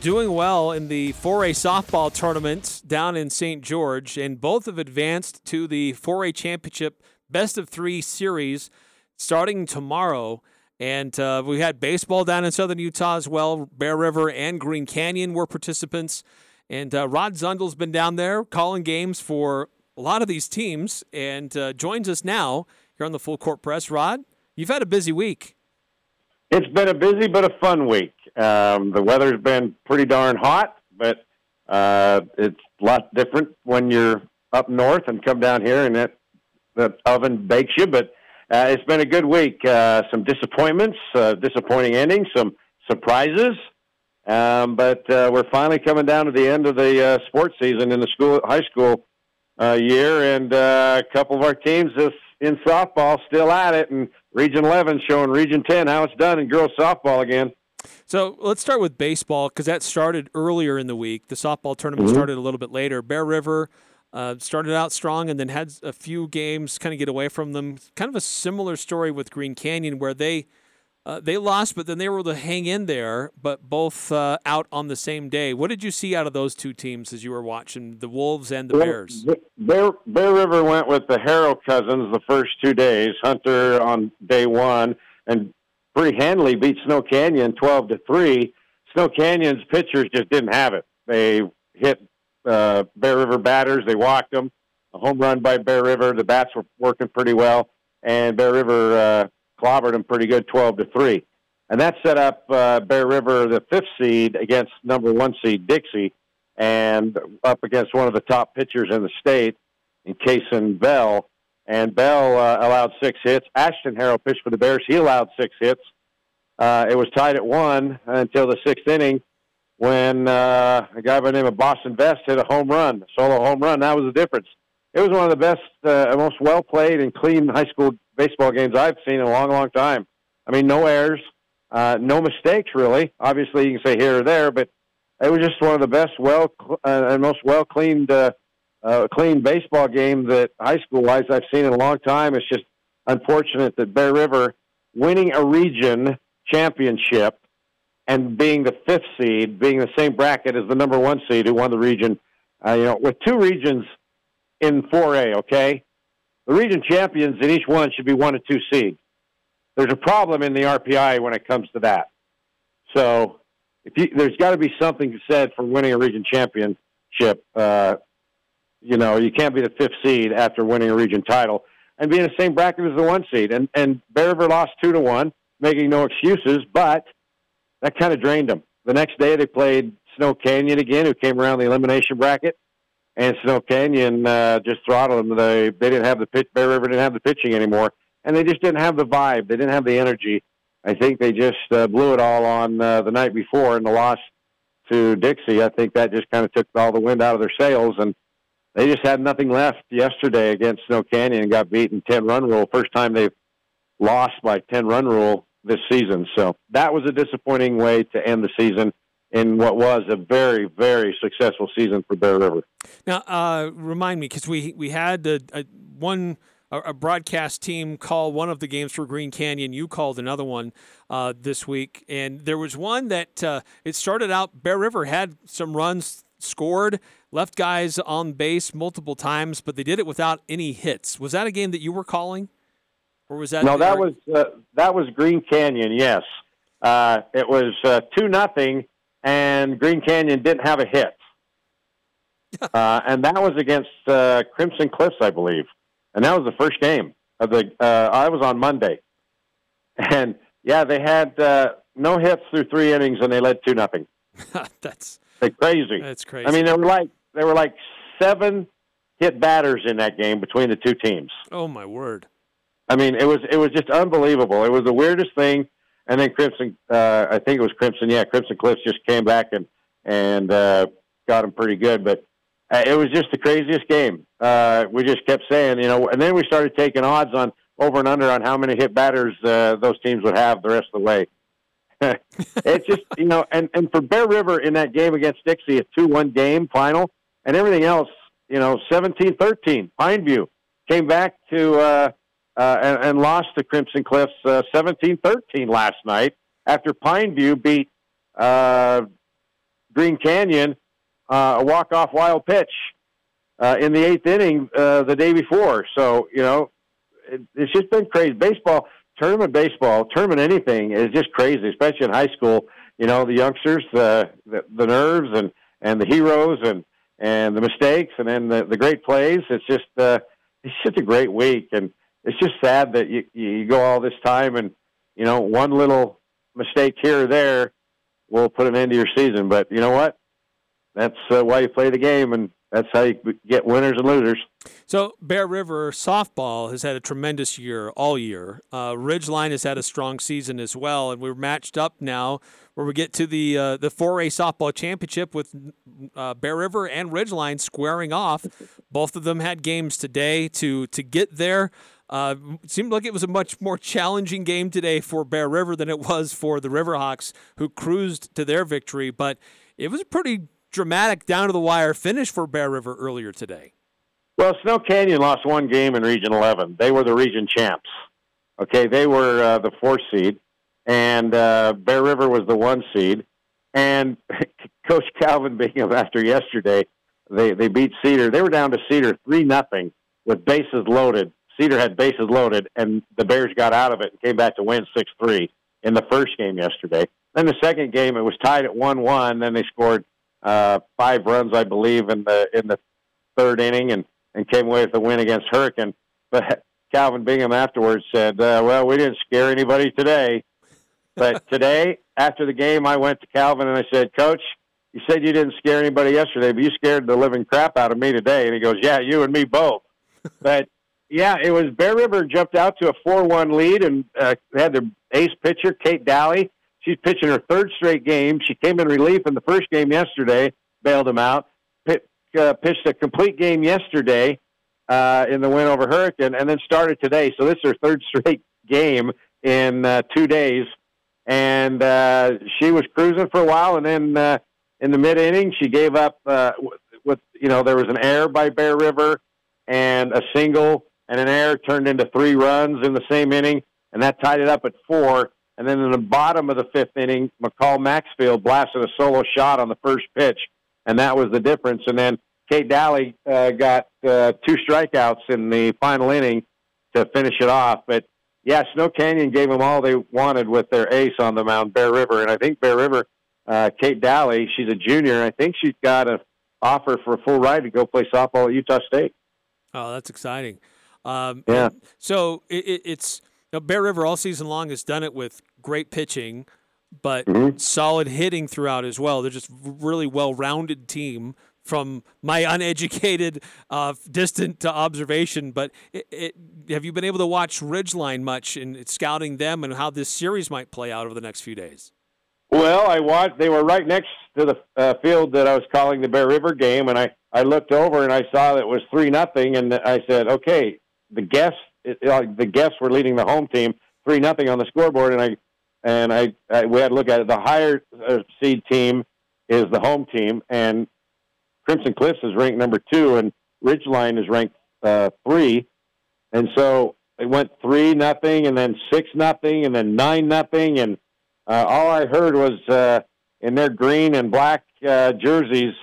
doing well in the 4A softball tournament down in St. George, and both have advanced to the 4A championship best of three series starting tomorrow. And uh, we had baseball down in southern Utah as well. Bear River and Green Canyon were participants. And uh, Rod Zundel's been down there calling games for a lot of these teams and uh, joins us now here on the Full Court Press. Rod, you've had a busy week. It's been a busy but a fun week. Um, the weather's been pretty darn hot, but uh, it's a lot different when you're up north and come down here and that the oven bakes you. But uh, it's been a good week. Uh, some disappointments, uh, disappointing endings, some surprises. Um, but uh, we're finally coming down to the end of the uh, sports season in the school, high school uh, year, and uh, a couple of our teams is in softball still at it, and Region 11 showing Region 10 how it's done in girls softball again. So let's start with baseball because that started earlier in the week. The softball tournament Mhm. started a little bit later. Bear River uh, started out strong and then had a few games kind of get away from them. Kind of a similar story with Green Canyon where they uh, they lost, but then they were able to hang in there, but both uh, out on the same day. What did you see out of those two teams as you were watching the Wolves and the Well, Bears? Bear, Bear River went with the Harrell cousins the first two days. Hunter on day one, and pretty handily beat Snow Canyon twelve to three. Snow Canyon's pitchers just didn't have it. They hit uh, Bear River batters. They walked them. A home run by Bear River. The bats were working pretty well, and Bear River uh, clobbered them pretty good, twelve to three. And that set up uh, Bear River, the fifth seed, against number one seed Dixie, and up against one of the top pitchers in the state, in Kason Bell. And Bell uh, allowed six hits. Ashton Harrell pitched for the Bears. He allowed six hits. Uh, it was tied at one until the sixth inning when uh, a guy by the name of Boston Vest hit a home run, a solo home run. That was the difference. It was one of the best, uh, most well played and clean high school baseball games I've seen in a long, long time. I mean, no errors, uh, no mistakes really. Obviously, you can say here or there, but it was just one of the best, well uh, and most well cleaned, uh, uh, clean baseball game that high school wise I've seen in a long time. It's just unfortunate that Bear River winning a region championship and being the fifth seed, being the same bracket as the number one seed who won the region. Uh, you know, with two regions in 4A, okay? The region champions in each one should be one and two seed. There's a problem in the RPI when it comes to that. So if you, there's got to be something said for winning a region championship. Uh, you know, you can't be the fifth seed after winning a region title and be in the same bracket as the one seed. And and Bear River lost two to one, making no excuses, but that kind of drained them. The next day they played Snow Canyon again, who came around the elimination bracket, and Snow Canyon uh, just throttled them. They they didn't have the pitch. Bear River didn't have the pitching anymore, and they just didn't have the vibe. They didn't have the energy. I think they just uh, blew it all on uh, the night before in the loss to Dixie. I think that just kind of took all the wind out of their sails, and they just had nothing left yesterday against Snow Canyon and got beaten ten run rule. First time they've lost by ten run rule this season. So that was a disappointing way to end the season in what was a very very successful season for Bear River. Now, uh, remind me because we we had a, a one a, a broadcast team call one of the games for Green Canyon. You called another one uh, this week, and there was one that uh, it started out. Bear River had some runs scored, left guys on base multiple times, but they did it without any hits. Was that a game that you were calling, or was that no? That was uh, that was Green Canyon. Yes, uh, it was uh, two nothing, and Green Canyon didn't have a hit, uh, and that was against uh, Crimson Cliffs, I believe, and that was the first game of the. Uh, I was on Monday, and yeah, they had uh, no hits through three innings, and they led two nothing. That's like crazy. That's crazy. I mean, there were like there were like seven hit batters in that game between the two teams. Oh my word! I mean, it was it was just unbelievable. It was the weirdest thing. And then Crimson, uh, I think it was Crimson. Yeah, Crimson Cliffs just came back and and uh, got them pretty good. But uh, it was just the craziest game. Uh, we just kept saying, you know, and then we started taking odds on over and under on how many hit batters uh, those teams would have the rest of the way. it's just you know, and and for Bear River in that game against Dixie, a two-one game final, and everything else, you know, 17-13. Pineview came back to uh, uh, and, and lost to Crimson Cliffs uh, 17-13 last night after Pineview beat uh, Green Canyon uh, a walk-off wild pitch uh, in the eighth inning uh, the day before. So you know, it, it's just been crazy. Baseball, tournament baseball, tournament anything is just crazy, especially in high school. You know, the youngsters, the the, nerves, and and the heroes, and and the mistakes, and then the, the great plays. It's just it's just a great week, and it's just sad that you you go all this time and you know one little mistake here or there will put an end to your season. But you know what? That's uh, why you play the game, and that's how you get winners and losers. So Bear River softball has had a tremendous year all year. Uh, Ridgeline has had a strong season as well, and we're matched up now where we get to the uh, the 4A softball championship with uh, Bear River and Ridgeline squaring off. Both of them had games today to to get there. Uh, seemed like it was a much more challenging game today for Bear River than it was for the Riverhawks, who cruised to their victory. But it was a pretty dramatic down to the wire finish for Bear River earlier today. Well, Snow Canyon lost one game in Region 11. They were the region champs. Okay, they were uh, the fourth seed, and uh, Bear River was the one seed. And Coach Calvin Bingham, after yesterday, they they beat Cedar. They were down to Cedar three nothing with bases loaded. Cedar had bases loaded, and the Bears got out of it and came back to win six three in the first game yesterday. Then the second game, it was tied at one one. Then they scored uh, five runs, I believe, in the in the third inning, and and came away with the win against Hurricane. But Calvin Bingham afterwards said, uh, "Well, we didn't scare anybody today." But today, after the game, I went to Calvin and I said, "Coach, you said you didn't scare anybody yesterday, but you scared the living crap out of me today." And he goes, "Yeah, you and me both." but yeah, it was Bear River jumped out to a four-one lead and uh, had their ace pitcher Kate Daly. She's pitching her third straight game. She came in relief in the first game yesterday, bailed them out. Uh, pitched a complete game yesterday uh, in the win over Hurricane, and then started today. So this is her third straight game in uh, two days, and uh, she was cruising for a while, and then uh, in the mid inning she gave up uh, with, with you know there was an error by Bear River and a single and an error turned into three runs in the same inning, and that tied it up at four. And then in the bottom of the fifth inning, McCall Maxfield blasted a solo shot on the first pitch, and that was the difference. And then Kate Daly uh, got uh, two strikeouts in the final inning to finish it off. But yeah, Snow Canyon gave them all they wanted with their ace on the mound, Bear River, and I think Bear River, uh, Kate Daly, she's a junior. I think she's got an offer for a full ride to go play softball at Utah State. Oh, that's exciting. Um, Yeah. So it, it, it's you know, Bear River all season long has done it with great pitching, but Mm-hmm. solid hitting throughout as well. They're just really well-rounded team from my uneducated, uh, distant observation. But it, it, have you been able to watch Ridgeline much in scouting them and how this series might play out over the next few days? Well, I watched. They were right next to the uh, field that I was calling the Bear River game, and I I looked over and I saw that it was three nothing, and I said, okay, the guests it, the guests were leading the home team three nothing on the scoreboard, and I and I, I we had to look at it. The higher uh, seed team is the home team, and Crimson Cliffs is ranked number two, and Ridgeline is ranked uh, three, and so it went three nothing, and then six nothing, and then nine nothing, and uh, all I heard was uh, in their green and black uh, jerseys.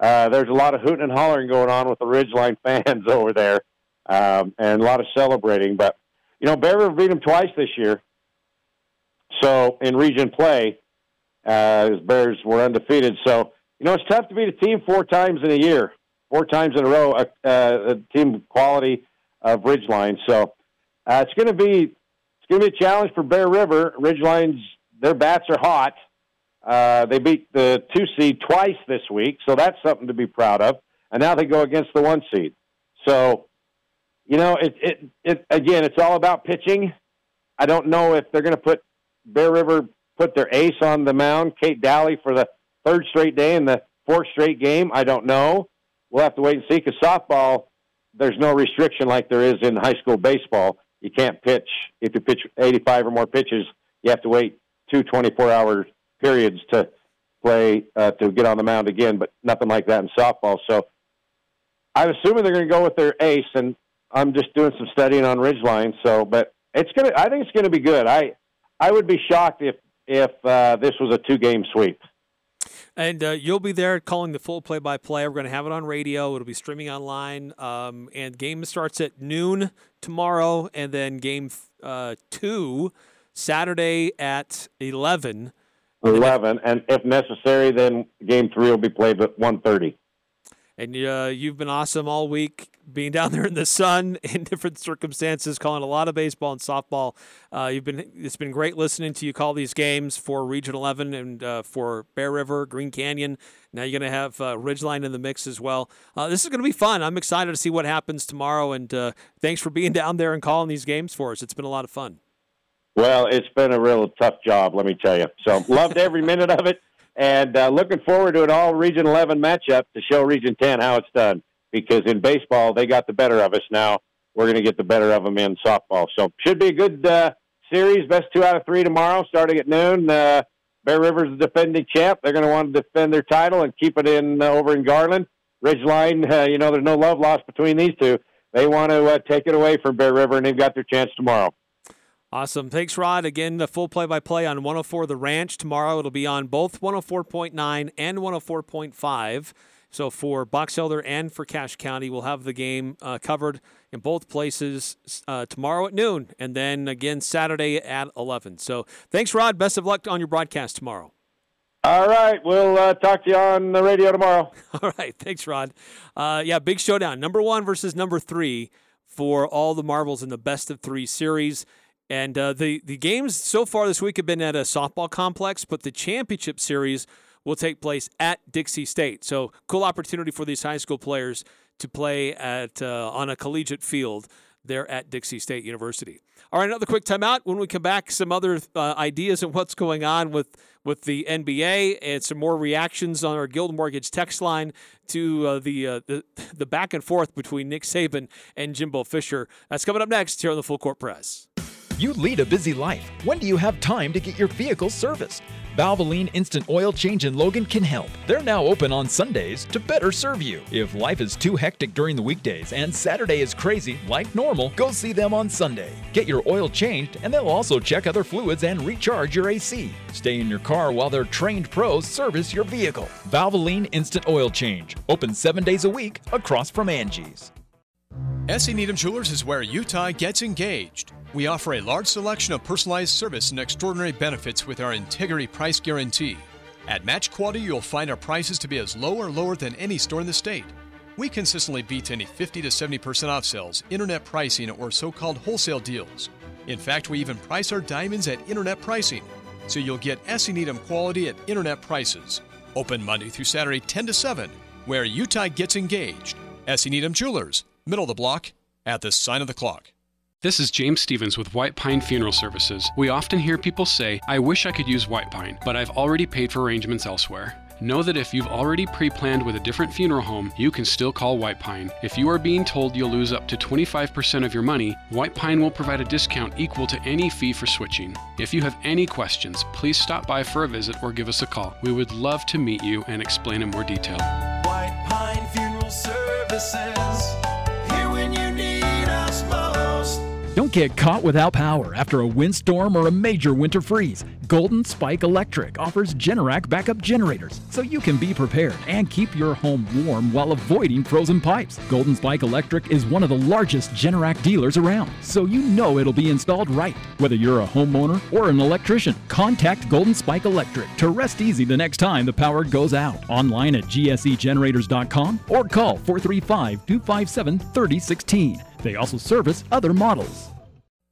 Uh, there's a lot of hooting and hollering going on with the Ridgeline fans over there, um, and a lot of celebrating. But you know, Bear River beat them twice this year. So in region play, uh, Bears were undefeated. So you know, it's tough to beat a team four times in a year, four times in a row, a, uh, a team quality of Ridgeline. So uh, it's going to be it's going to be a challenge for Bear River. Ridgeline's their bats are hot. Uh, they beat the two seed twice this week, so that's something to be proud of. And now they go against the one seed. So, you know, it it, it again, it's all about pitching. I don't know if they're going to put Bear River put their ace on the mound, Kate Daly, for the third straight day and the fourth straight game. I don't know. We'll have to wait and see. Because softball, there's no restriction like there is in high school baseball. You can't pitch if you pitch 85 or more pitches. You have to wait two 24-hour periods to play uh, to get on the mound again. But nothing like that in softball. So I'm assuming they're going to go with their ace, and I'm just doing some studying on Ridgeline. So, but it's gonna. I think it's going to be good. I I would be shocked if if uh, this was a two game sweep. And uh, you'll be there calling the full play-by-play. We're going to have it on radio. It'll be streaming online. Um, and game starts at noon tomorrow, and then game uh, two Saturday at eleven. Eleven, and if necessary, then game three will be played at one thirty. And uh, you've been awesome all week, being down there in the sun in different circumstances, calling a lot of baseball and softball. Uh, you've been it's been great listening to you call these games for Region 11 and uh, for Bear River, Green Canyon. Now you're going to have uh, Ridgeline in the mix as well. Uh, this is going to be fun. I'm excited to see what happens tomorrow. And uh, thanks for being down there and calling these games for us. It's been a lot of fun. Well, it's been a real tough job, let me tell you. So loved every minute of it, and uh, looking forward to an all Region 11 matchup to show Region 10 how it's done. Because in baseball, they got the better of us. Now we're going to get the better of them in softball. So should be a good uh, series. Best two out of three tomorrow, starting at noon. Uh, Bear River's the defending champ. They're going to want to defend their title and keep it in uh, over in Garland. Ridgeline, uh, you know, there's no love lost between these two. They want to uh, take it away from Bear River, and they've got their chance tomorrow. Awesome. Thanks, Rod. Again, the full play by play on 104 The Ranch. Tomorrow it'll be on both 104.9 and 104.5. So for Box Elder and for Cache County, we'll have the game uh, covered in both places uh, tomorrow at noon and then again Saturday at 11. So thanks, Rod. Best of luck on your broadcast tomorrow. All right, we'll uh, talk to you on the radio tomorrow. All right, thanks, Rod. Uh, yeah, big showdown. Number one versus number three for all the marbles in the best of three series. And uh, the the games so far this week have been at a softball complex, but the championship series will take place at Dixie State. So cool opportunity for these high school players to play at uh, on a collegiate field there at Dixie State University. All right, another quick timeout. When we come back, some other uh, ideas on what's going on with with the NBA and some more reactions on our Guild Mortgage text line to uh, the, uh, the the back and forth between Nick Saban and Jimbo Fisher. That's coming up next here on the Full Court Press. You lead a busy life. When do you have time to get your vehicle serviced? Valvoline Instant Oil Change in Logan can help. They're now open on Sundays to better serve you. If life is too hectic during the weekdays and Saturday is crazy, like normal, go see them on Sunday. Get your oil changed, and they'll also check other fluids and recharge your AC. Stay in your car while their trained pros service your vehicle. Valvoline Instant Oil Change. Open seven days a week across from Angie's. S.E. Needham Jewelers is where Utah gets engaged. We offer a large selection of personalized service and extraordinary benefits with our integrity price guarantee. At Match Quality, you'll find our prices to be as low or lower than any store in the state. We consistently beat any 50 to 70% off sales, internet pricing, or so called wholesale deals. In fact, we even price our diamonds at internet pricing, so you'll get S.E. Needham quality at internet prices. Open Monday through Saturday, 10 to 7, where Utah gets engaged. S.E. Needham Jewelers, middle of the block, at the sign of the clock. This is James Stevens with White Pine Funeral Services. We often hear people say, I wish I could use White Pine, but I've already paid for arrangements elsewhere. Know that if you've already pre planned with a different funeral home, you can still call White Pine. If you are being told you'll lose up to 25% of your money, White Pine will provide a discount equal to any fee for switching. If you have any questions, please stop by for a visit or give us a call. We would love to meet you and explain in more detail. Get caught without power after a windstorm or a major winter freeze. Golden Spike Electric offers Generac backup generators so you can be prepared and keep your home warm while avoiding frozen pipes. Golden Spike Electric is one of the largest Generac dealers around, so you know it'll be installed right. Whether you're a homeowner or an electrician, contact Golden Spike Electric to rest easy the next time the power goes out. Online at gsegenerators.com or call 435 257 3016. They also service other models.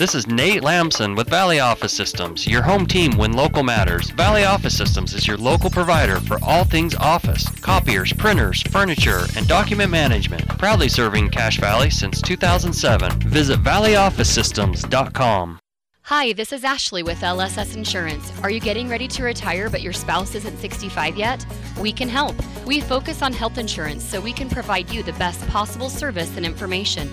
This is Nate Lamson with Valley Office Systems, your home team when local matters. Valley Office Systems is your local provider for all things office, copiers, printers, furniture, and document management. Proudly serving Cache Valley since 2007. Visit valleyofficesystems.com. Hi, this is Ashley with LSS Insurance. Are you getting ready to retire but your spouse isn't 65 yet? We can help. We focus on health insurance so we can provide you the best possible service and information.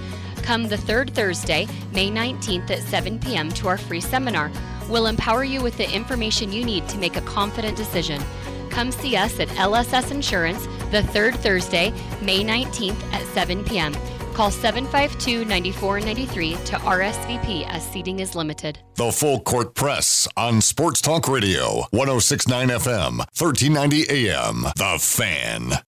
Come the third Thursday, May 19th at 7 p.m. to our free seminar. We'll empower you with the information you need to make a confident decision. Come see us at LSS Insurance the third Thursday, May 19th at 7 p.m. Call 752 9493 to RSVP as seating is limited. The Full Court Press on Sports Talk Radio, 1069 FM, 1390 AM. The Fan.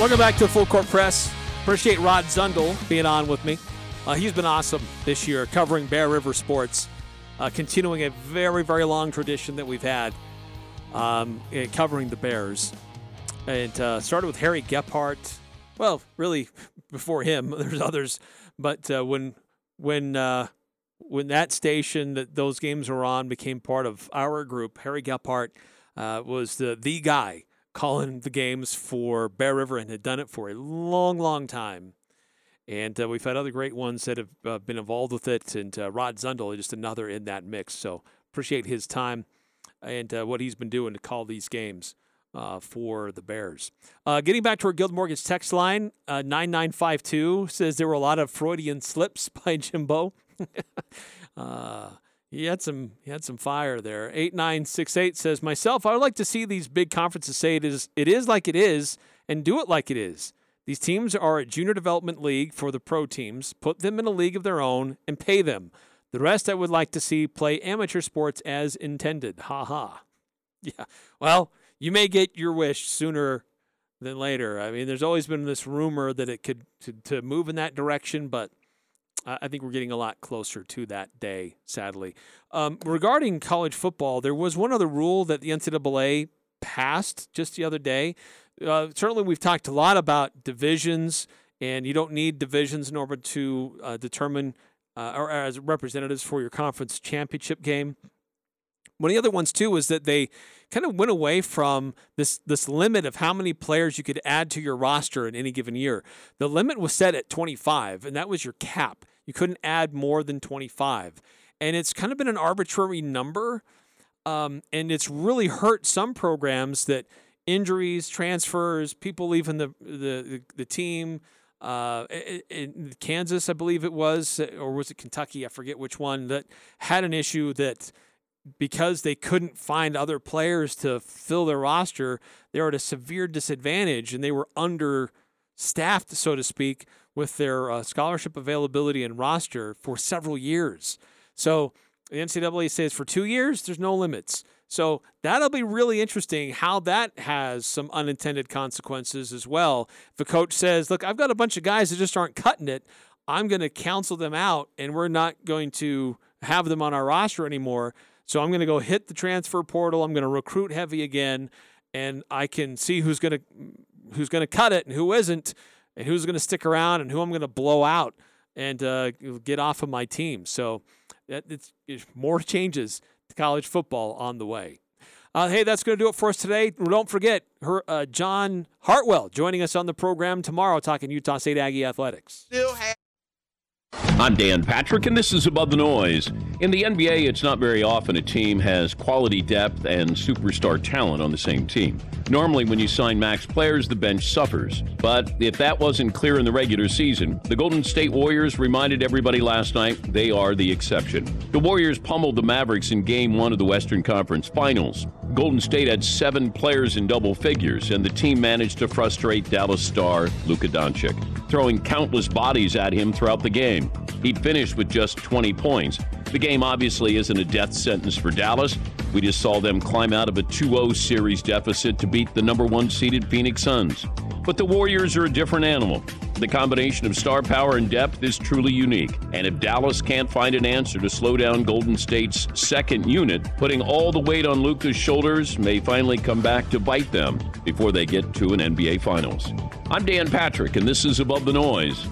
Welcome back to Full Court Press. Appreciate Rod Zundel being on with me. Uh, he's been awesome this year covering Bear River sports, uh, continuing a very, very long tradition that we've had um, covering the Bears. And uh, started with Harry Gephardt. Well, really, before him, there's others. But uh, when when uh, when that station that those games were on became part of our group, Harry Gephardt uh, was the the guy calling the games for Bear River and had done it for a long, long time. And uh, we've had other great ones that have uh, been involved with it. And uh, Rod Zundel is just another in that mix. So appreciate his time and uh, what he's been doing to call these games uh, for the Bears. Uh, getting back to our Guild Mortgage text line, 9952 says there were a lot of Freudian slips by Jimbo. he had some he had some fire there. 8968 says, Myself, I would like to see these big conferences say it is it is like it is and do it like it is. These teams are a junior development league for the pro teams. Put them in a league of their own and pay them. The rest I would like to see play amateur sports as intended. Ha ha. Yeah. Well, you may get your wish sooner than later. I mean, there's always been this rumor that it could to, to move in that direction, but I think we're getting a lot closer to that day, sadly. Um, regarding college football, there was one other rule that the NCAA passed just the other day. Uh, certainly, we've talked a lot about divisions, and you don't need divisions in order to uh, determine uh, or as representatives for your conference championship game. One of the other ones too is that they kind of went away from this this limit of how many players you could add to your roster in any given year. The limit was set at 25, and that was your cap. You couldn't add more than 25, and it's kind of been an arbitrary number, um, and it's really hurt some programs that injuries, transfers, people leaving the the the, team. Uh, in Kansas, I believe it was, or was it Kentucky? I forget which one that had an issue that because they couldn't find other players to fill their roster, they were at a severe disadvantage and they were understaffed, so to speak, with their uh, scholarship availability and roster for several years. So the NCAA says for two years, there's no limits. So that'll be really interesting how that has some unintended consequences as well. If a coach says, Look, I've got a bunch of guys that just aren't cutting it, I'm going to counsel them out and we're not going to have them on our roster anymore. So I'm going to go hit the transfer portal. I'm going to recruit heavy again, and I can see who's going to who's going to cut it and who isn't, and who's going to stick around and who I'm going to blow out and uh, get off of my team. So that, it's, it's more changes to college football on the way. Uh, hey, that's going to do it for us today. Don't forget her, uh, John Hartwell joining us on the program tomorrow, talking Utah State Aggie athletics. I'm Dan Patrick, and this is Above the Noise. In the NBA, it's not very often a team has quality depth and superstar talent on the same team. Normally, when you sign max players, the bench suffers. But if that wasn't clear in the regular season, the Golden State Warriors reminded everybody last night they are the exception. The Warriors pummeled the Mavericks in Game 1 of the Western Conference Finals. Golden State had seven players in double figures, and the team managed to frustrate Dallas star Luka Doncic, throwing countless bodies at him throughout the game. He finished with just 20 points. The game obviously isn't a death sentence for Dallas. We just saw them climb out of a 2 0 series deficit to beat the number one seeded Phoenix Suns. But the Warriors are a different animal. The combination of star power and depth is truly unique. And if Dallas can't find an answer to slow down Golden State's second unit, putting all the weight on Luka's shoulders may finally come back to bite them before they get to an NBA Finals. I'm Dan Patrick, and this is Above the Noise.